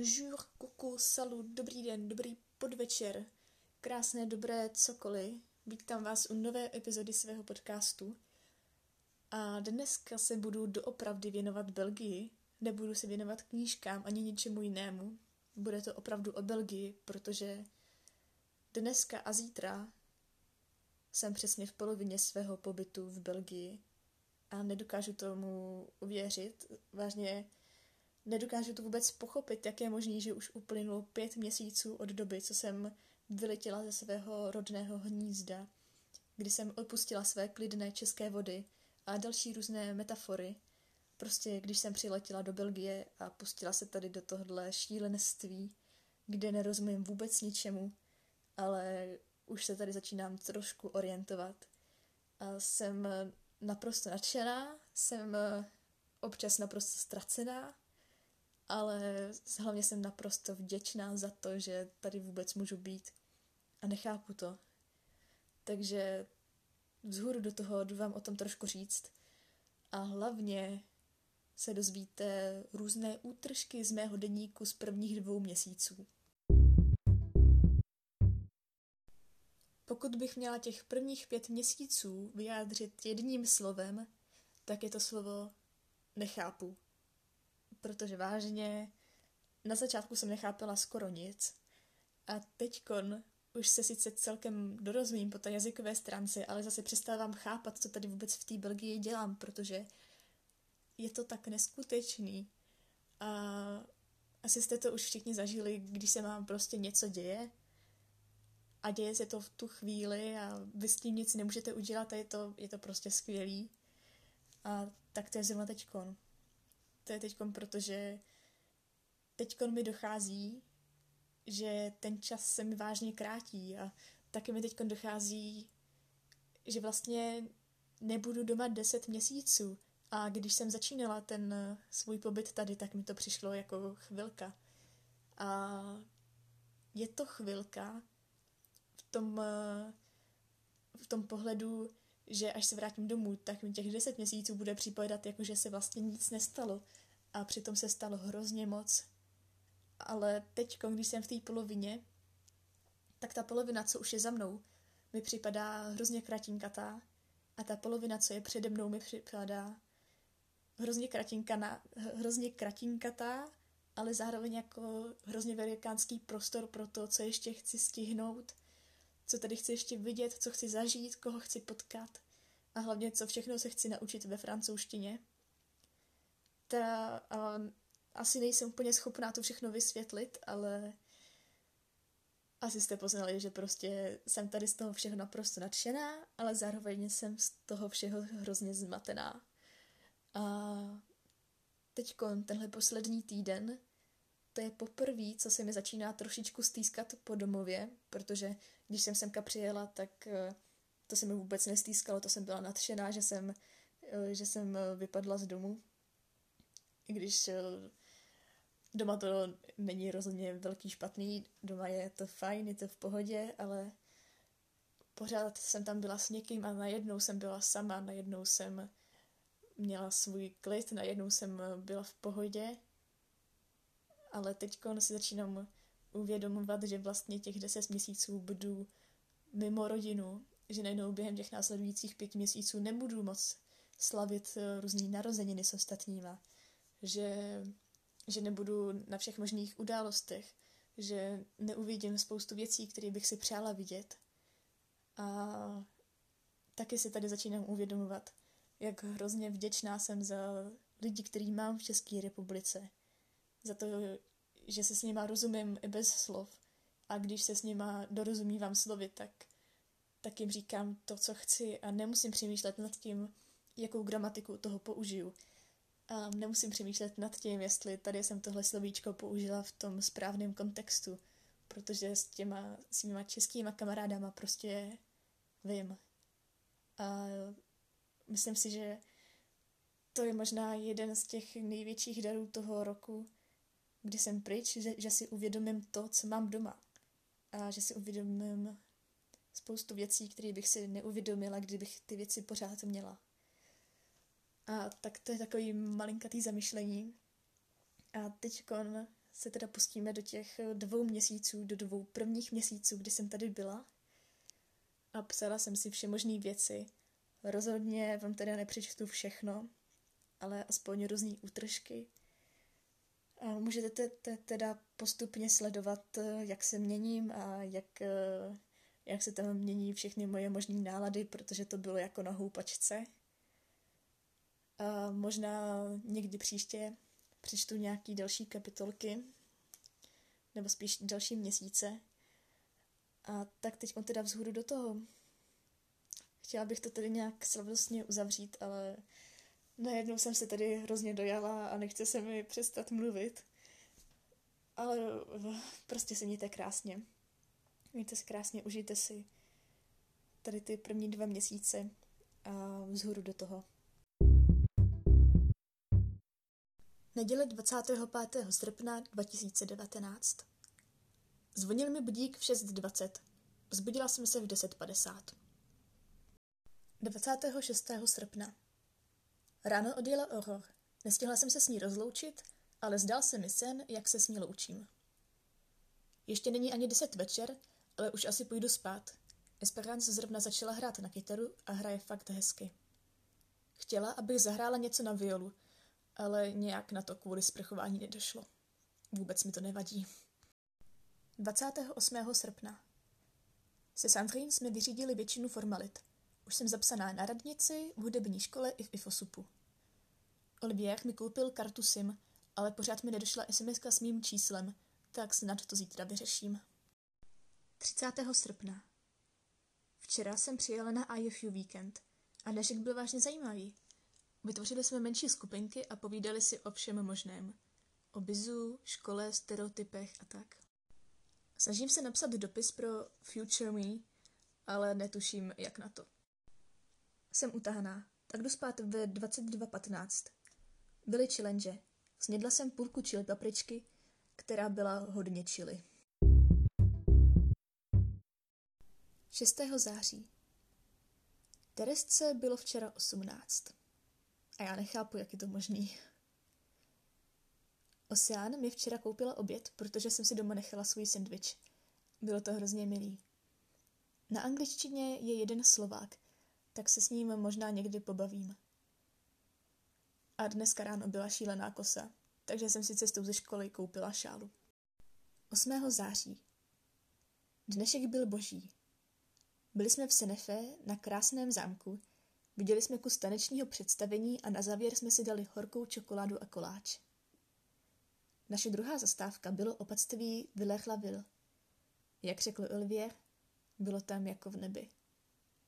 bonjour, kuku, salut, dobrý den, dobrý podvečer, krásné, dobré cokoliv. Vítám vás u nové epizody svého podcastu. A dneska se budu doopravdy věnovat Belgii. Nebudu se věnovat knížkám ani ničemu jinému. Bude to opravdu o Belgii, protože dneska a zítra jsem přesně v polovině svého pobytu v Belgii a nedokážu tomu uvěřit. Vážně nedokážu to vůbec pochopit, jak je možné, že už uplynulo pět měsíců od doby, co jsem vyletěla ze svého rodného hnízda, kdy jsem opustila své klidné české vody a další různé metafory. Prostě když jsem přiletěla do Belgie a pustila se tady do tohle šílenství, kde nerozumím vůbec ničemu, ale už se tady začínám trošku orientovat. A jsem naprosto nadšená, jsem občas naprosto ztracená, ale hlavně jsem naprosto vděčná za to, že tady vůbec můžu být a nechápu to. Takže vzhůru do toho jdu vám o tom trošku říct a hlavně se dozvíte různé útržky z mého deníku z prvních dvou měsíců. Pokud bych měla těch prvních pět měsíců vyjádřit jedním slovem, tak je to slovo nechápu protože vážně na začátku jsem nechápala skoro nic a teďkon už se sice celkem dorozumím po té jazykové stránce, ale zase přestávám chápat, co tady vůbec v té Belgii dělám, protože je to tak neskutečný. A asi jste to už všichni zažili, když se vám prostě něco děje a děje se to v tu chvíli a vy s tím nic nemůžete udělat a je to, je to prostě skvělý. A tak to je zrovna teďkon to je teď, protože teď mi dochází, že ten čas se mi vážně krátí a taky mi teď dochází, že vlastně nebudu doma 10 měsíců. A když jsem začínala ten svůj pobyt tady, tak mi to přišlo jako chvilka. A je to chvilka v tom, v tom pohledu, že až se vrátím domů, tak mi těch 10 měsíců bude připadat jako, že se vlastně nic nestalo. A přitom se stalo hrozně moc. Ale teď, když jsem v té polovině, tak ta polovina, co už je za mnou, mi připadá hrozně kratinkatá. A ta polovina, co je přede mnou, mi připadá hrozně, kratinkana, hrozně kratinkatá, ale zároveň jako hrozně velikánský prostor pro to, co ještě chci stihnout, co tady chci ještě vidět, co chci zažít, koho chci potkat a hlavně, co všechno se chci naučit ve francouzštině ta, uh, asi nejsem úplně schopná to všechno vysvětlit, ale asi jste poznali, že prostě jsem tady z toho všeho naprosto nadšená, ale zároveň jsem z toho všeho hrozně zmatená. A teď tenhle poslední týden, to je poprvé, co se mi začíná trošičku stýskat po domově, protože když jsem semka přijela, tak eh, to se mi vůbec nestýskalo, to jsem byla nadšená, že jsem, eh, že jsem eh, vypadla z domu, i když doma to není rozhodně velký špatný, doma je to fajn, je to v pohodě, ale pořád jsem tam byla s někým a najednou jsem byla sama, najednou jsem měla svůj klid, najednou jsem byla v pohodě, ale teď si začínám uvědomovat, že vlastně těch deset měsíců budu mimo rodinu, že najednou během těch následujících pět měsíců nebudu moc slavit eh, různý narozeniny s ostatníma že, že nebudu na všech možných událostech, že neuvidím spoustu věcí, které bych si přála vidět. A taky si tady začínám uvědomovat, jak hrozně vděčná jsem za lidi, který mám v České republice. Za to, že se s nima rozumím i bez slov. A když se s nima dorozumívám slovy, tak, tak jim říkám to, co chci a nemusím přemýšlet nad tím, jakou gramatiku toho použiju a nemusím přemýšlet nad tím, jestli tady jsem tohle slovíčko použila v tom správném kontextu, protože s těma svýma českýma kamarádama prostě vím. A myslím si, že to je možná jeden z těch největších darů toho roku, kdy jsem pryč, že, že si uvědomím to, co mám doma. A že si uvědomím spoustu věcí, které bych si neuvědomila, kdybych ty věci pořád měla. A tak to je takový malinkatý zamyšlení. A teď se teda pustíme do těch dvou měsíců, do dvou prvních měsíců, kdy jsem tady byla. A psala jsem si všemožné věci. Rozhodně vám teda nepřečtu všechno, ale aspoň různý útržky. A můžete te, te, teda postupně sledovat, jak se měním a jak, jak se tam mění všechny moje možné nálady, protože to bylo jako na houpačce. A možná někdy příště přečtu nějaký další kapitolky, nebo spíš další měsíce. A tak teď on teda vzhůru do toho. Chtěla bych to tedy nějak slavnostně uzavřít, ale najednou jsem se tady hrozně dojala a nechce se mi přestat mluvit. Ale prostě se mějte krásně. Mějte se krásně, užijte si tady ty první dva měsíce a vzhůru do toho. Neděle 25. srpna 2019. Zvonil mi budík v 6.20. Zbudila jsem se v 10.50. 26. srpna. Ráno odjela Auror. Nestihla jsem se s ní rozloučit, ale zdal se mi sen, jak se s ní loučím. Ještě není ani deset večer, ale už asi půjdu spát. Esperance zrovna začala hrát na kytaru a hraje fakt hezky. Chtěla, abych zahrála něco na violu, ale nějak na to kvůli sprchování nedošlo. Vůbec mi to nevadí. 28. srpna. Se Sandrine jsme vyřídili většinu formalit. Už jsem zapsaná na radnici, v hudební škole i v IFOSUPu. Olivier mi koupil kartu SIM, ale pořád mi nedošla SMS s mým číslem, tak snad to zítra vyřeším. 30. srpna. Včera jsem přijela na IFU víkend a dnešek byl vážně zajímavý. Vytvořili jsme menší skupinky a povídali si o všem možném. O bizu, škole, stereotypech a tak. Snažím se napsat dopis pro Future Me, ale netuším, jak na to. Jsem utahaná, tak jdu spát ve 22.15. Byly challenge. Snědla jsem půlku chili papričky, která byla hodně chili. 6. září. Teresce bylo včera 18. A já nechápu, jak je to možný. Oceán mi včera koupila oběd, protože jsem si doma nechala svůj sendvič. Bylo to hrozně milý. Na angličtině je jeden Slovák, tak se s ním možná někdy pobavím. A dneska ráno byla šílená kosa, takže jsem si cestou ze školy koupila šálu. 8. září. Dnešek byl boží. Byli jsme v Senefe na krásném zámku, viděli jsme kus tanečního představení a na závěr jsme si dali horkou čokoládu a koláč. Naše druhá zastávka bylo opatství Villers-la-Ville. Jak řekl Olivier, bylo tam jako v nebi.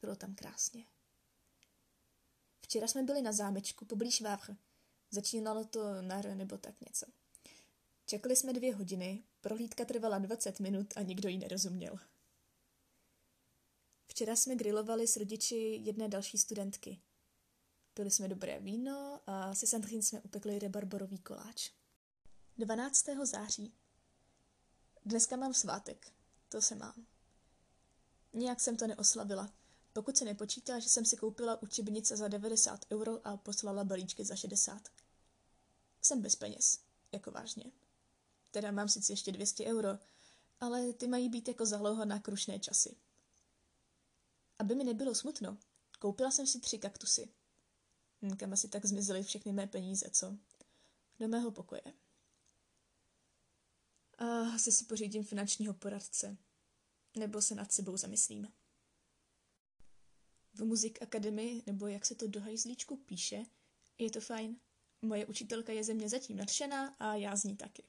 Bylo tam krásně. Včera jsme byli na zámečku poblíž Vávr. Začínalo to na R nebo tak něco. Čekali jsme dvě hodiny, prohlídka trvala 20 minut a nikdo jí nerozuměl. Včera jsme grilovali s rodiči jedné další studentky. Pili jsme dobré víno a se Sandrine jsme upekli rebarborový koláč. 12. září. Dneska mám svátek. To se mám. Nijak jsem to neoslavila. Pokud se nepočítá, že jsem si koupila učebnice za 90 euro a poslala balíčky za 60. Jsem bez peněz. Jako vážně. Teda mám sice ještě 200 euro, ale ty mají být jako záloha na krušné časy. Aby mi nebylo smutno, koupila jsem si tři kaktusy. Hm, kam asi tak zmizely všechny mé peníze, co? Do mého pokoje. A asi si pořídím finančního poradce. Nebo se nad sebou zamyslím. V Muzik Akademii, nebo jak se to do hajzlíčku píše, je to fajn. Moje učitelka je ze mě zatím nadšená a já z ní taky.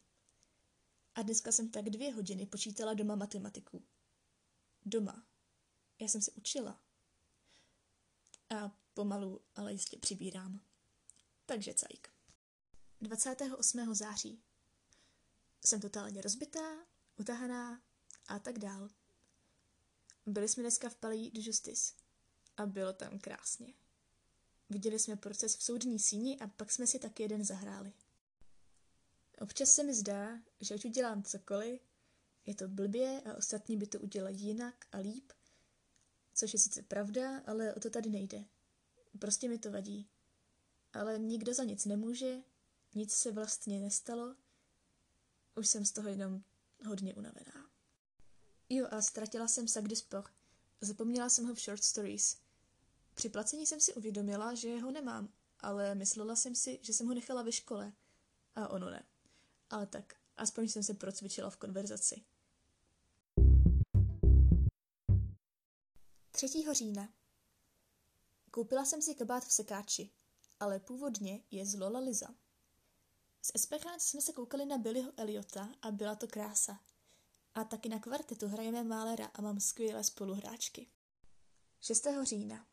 A dneska jsem tak dvě hodiny počítala doma matematiku. Doma. Já jsem se učila. A pomalu, ale jistě přibírám. Takže cajk. 28. září. Jsem totálně rozbitá, utahaná a tak dál. Byli jsme dneska v Palais de Justice a bylo tam krásně. Viděli jsme proces v soudní síni a pak jsme si taky jeden zahráli. Občas se mi zdá, že ať udělám cokoliv, je to blbě a ostatní by to udělali jinak a líp, což je sice pravda, ale o to tady nejde. Prostě mi to vadí. Ale nikdo za nic nemůže, nic se vlastně nestalo už jsem z toho jenom hodně unavená. Jo, a ztratila jsem Sac du Sport. Zapomněla jsem ho v Short Stories. Při placení jsem si uvědomila, že ho nemám, ale myslela jsem si, že jsem ho nechala ve škole. A ono ne. Ale tak, aspoň jsem se procvičila v konverzaci. 3. října. Koupila jsem si kabát v sekáči, ale původně je z Lola Liza. Z Esperance jsme se koukali na Billyho Eliota a byla to krása. A taky na kvartetu hrajeme Málera a mám skvělé spoluhráčky. 6. října.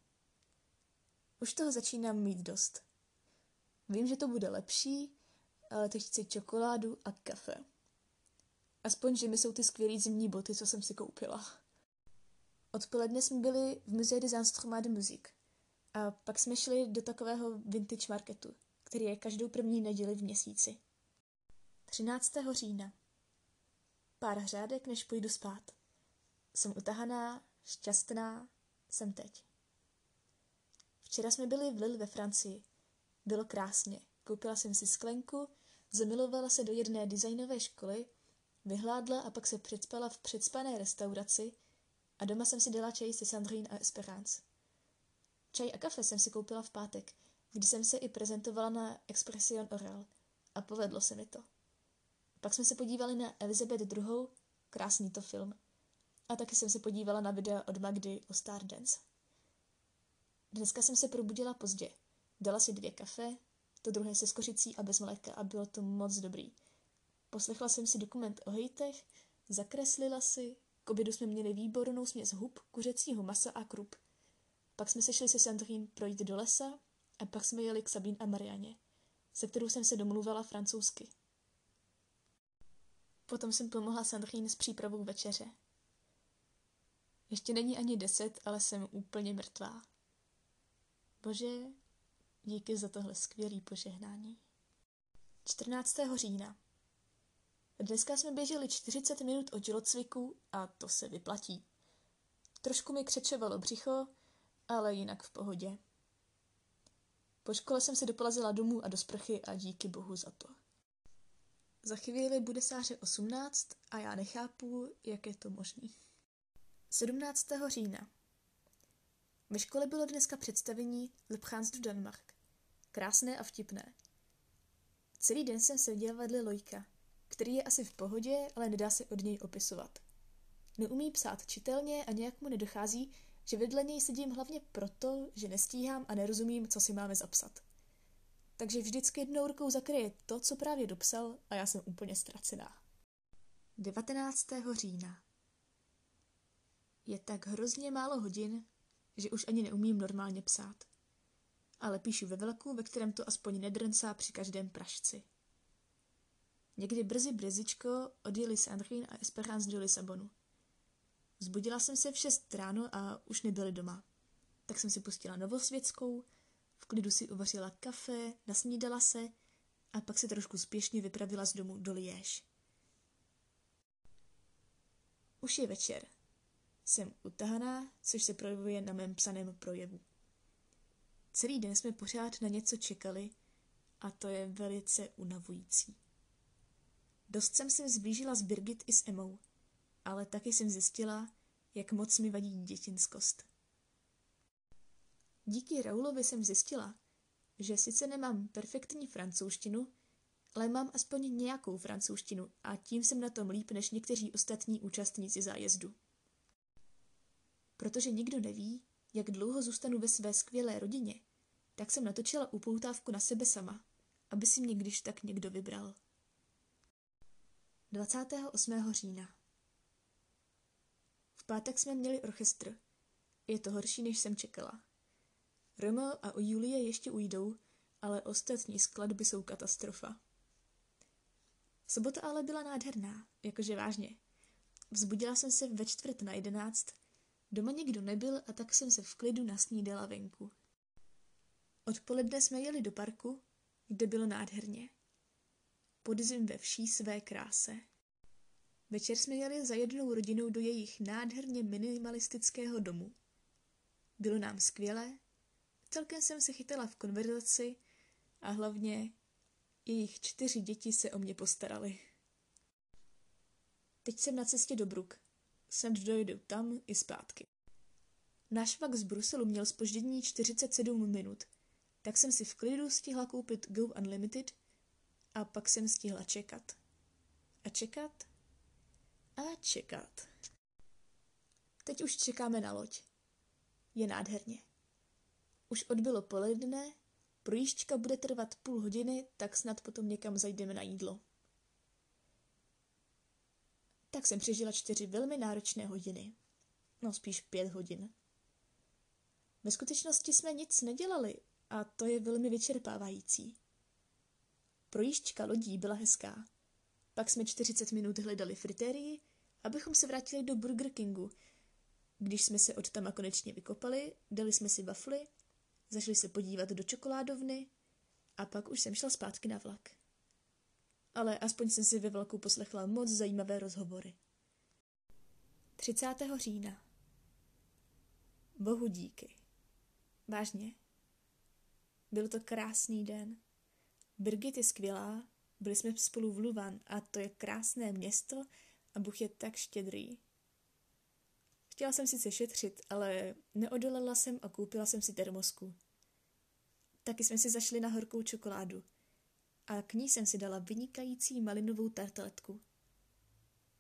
Už toho začínám mít dost. Vím, že to bude lepší, ale teď chci čokoládu a kafe. Aspoň, že mi jsou ty skvělé zimní boty, co jsem si koupila. Odpoledne jsme byli v Musée des Instruments de Musique a pak jsme šli do takového vintage marketu, který je každou první neděli v měsíci. 13. října. Pár řádek, než půjdu spát. Jsem utahaná, šťastná, jsem teď. Včera jsme byli v Lille ve Francii. Bylo krásně. Koupila jsem si sklenku, zamilovala se do jedné designové školy, vyhládla a pak se předspala v předspané restauraci a doma jsem si dala čaj se Sandrine a Esperance. Čaj a kafe jsem si koupila v pátek, kdy jsem se i prezentovala na Expression Oral a povedlo se mi to. Pak jsme se podívali na Elizabeth II. Krásný to film. A taky jsem se podívala na videa od Magdy o Stardance. Dneska jsem se probudila pozdě. Dala si dvě kafe, to druhé se skořicí a bez mléka a bylo to moc dobrý. Poslechla jsem si dokument o hejtech, zakreslila si, k obědu jsme měli výbornou směs hub, kuřecího masa a krup. Pak jsme se šli se Sandrine projít do lesa a pak jsme jeli k Sabín a Marianě, se kterou jsem se domluvala francouzsky. Potom jsem pomohla Sandrine s přípravou večeře. Ještě není ani deset, ale jsem úplně mrtvá. Bože, díky za tohle skvělý požehnání. 14. října. Dneska jsme běželi 40 minut od tělocviku a to se vyplatí. Trošku mi křečovalo břicho, ale jinak v pohodě. Po škole jsem se doplazila domů a do sprchy a díky bohu za to. Za chvíli bude sáře 18 a já nechápu, jak je to možný. 17. října. Ve škole bylo dneska představení Le Prince du Denmark. Krásné a vtipné. Celý den jsem seděl vedle Lojka, který je asi v pohodě, ale nedá se od něj opisovat. Neumí psát čitelně a nějak mu nedochází, že vedle něj sedím hlavně proto, že nestíhám a nerozumím, co si máme zapsat. Takže vždycky jednou rukou zakryje to, co právě dopsal a já jsem úplně ztracená. 19. října. Je tak hrozně málo hodin, že už ani neumím normálně psát. Ale píšu ve velku, ve kterém to aspoň nedrncá při každém pražci. Někdy brzy brzy,čko odjeli Sandrine a Esperance do Lisabonu. Zbudila jsem se v šest ráno a už nebyli doma. Tak jsem si pustila novosvětskou, v klidu si uvařila kafe, nasnídala se a pak se trošku spěšně vypravila z domu do Liéž. Už je večer. Jsem utahaná, což se projevuje na mém psaném projevu. Celý den jsme pořád na něco čekali a to je velice unavující. Dost jsem se zblížila s Birgit i s Emou, ale taky jsem zjistila, jak moc mi vadí dětinskost. Díky Raulovi jsem zjistila, že sice nemám perfektní francouzštinu, ale mám aspoň nějakou francouzštinu a tím jsem na tom líp než někteří ostatní účastníci zájezdu. Protože nikdo neví, jak dlouho zůstanu ve své skvělé rodině, tak jsem natočila upoutávku na sebe sama, aby si mě když tak někdo vybral. 28. října V pátek jsme měli orchestr. Je to horší, než jsem čekala. Romo a Julie ještě ujdou, ale ostatní skladby jsou katastrofa. Sobota ale byla nádherná, jakože vážně. Vzbudila jsem se ve čtvrt na jedenáct, doma nikdo nebyl a tak jsem se v klidu nasnídala venku. Odpoledne jsme jeli do parku, kde bylo nádherně. Podzim ve vší své kráse. Večer jsme jeli za jednou rodinou do jejich nádherně minimalistického domu. Bylo nám skvělé, celkem jsem se chytala v konverzaci a hlavně jejich čtyři děti se o mě postarali. Teď jsem na cestě do Bruk. Sem dojedu tam i zpátky. Náš vlak z Bruselu měl spoždění 47 minut, tak jsem si v klidu stihla koupit Go Unlimited a pak jsem stihla čekat. A čekat a čekat. Teď už čekáme na loď. Je nádherně. Už odbylo poledne, projížďka bude trvat půl hodiny, tak snad potom někam zajdeme na jídlo. Tak jsem přežila čtyři velmi náročné hodiny. No spíš pět hodin. Ve skutečnosti jsme nic nedělali a to je velmi vyčerpávající. Projížďka lodí byla hezká. Pak jsme 40 minut hledali fritérii, abychom se vrátili do Burger Kingu. Když jsme se od tam konečně vykopali, dali jsme si wafly, zašli se podívat do čokoládovny a pak už jsem šla zpátky na vlak. Ale aspoň jsem si ve vlaku poslechla moc zajímavé rozhovory. 30. října Bohu díky. Vážně. Byl to krásný den. Birgit je skvělá, byli jsme spolu v Luvan a to je krásné město a Bůh je tak štědrý. Chtěla jsem sice šetřit, ale neodolala jsem a koupila jsem si termosku. Taky jsme si zašli na horkou čokoládu a k ní jsem si dala vynikající malinovou tarteletku.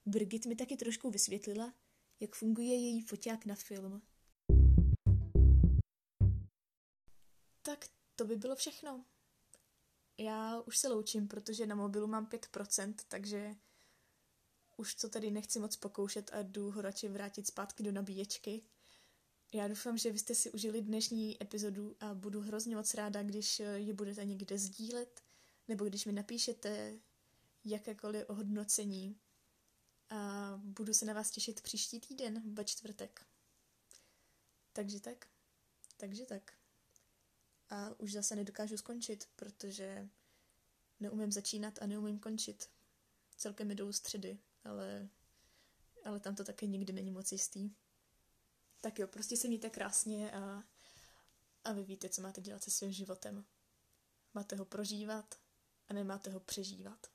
Birgit mi taky trošku vysvětlila, jak funguje její foťák na film. Tak to by bylo všechno. Já už se loučím, protože na mobilu mám 5%, takže už to tady nechci moc pokoušet a jdu ho radši vrátit zpátky do nabíječky. Já doufám, že vy jste si užili dnešní epizodu a budu hrozně moc ráda, když ji budete někde sdílet, nebo když mi napíšete jakékoliv ohodnocení. A budu se na vás těšit příští týden ve čtvrtek. Takže tak. Takže tak a už zase nedokážu skončit, protože neumím začínat a neumím končit. Celkem jdou středy, ale, ale tam to také nikdy není moc jistý. Tak jo, prostě se mějte krásně a, a vy víte, co máte dělat se svým životem. Máte ho prožívat a nemáte ho přežívat.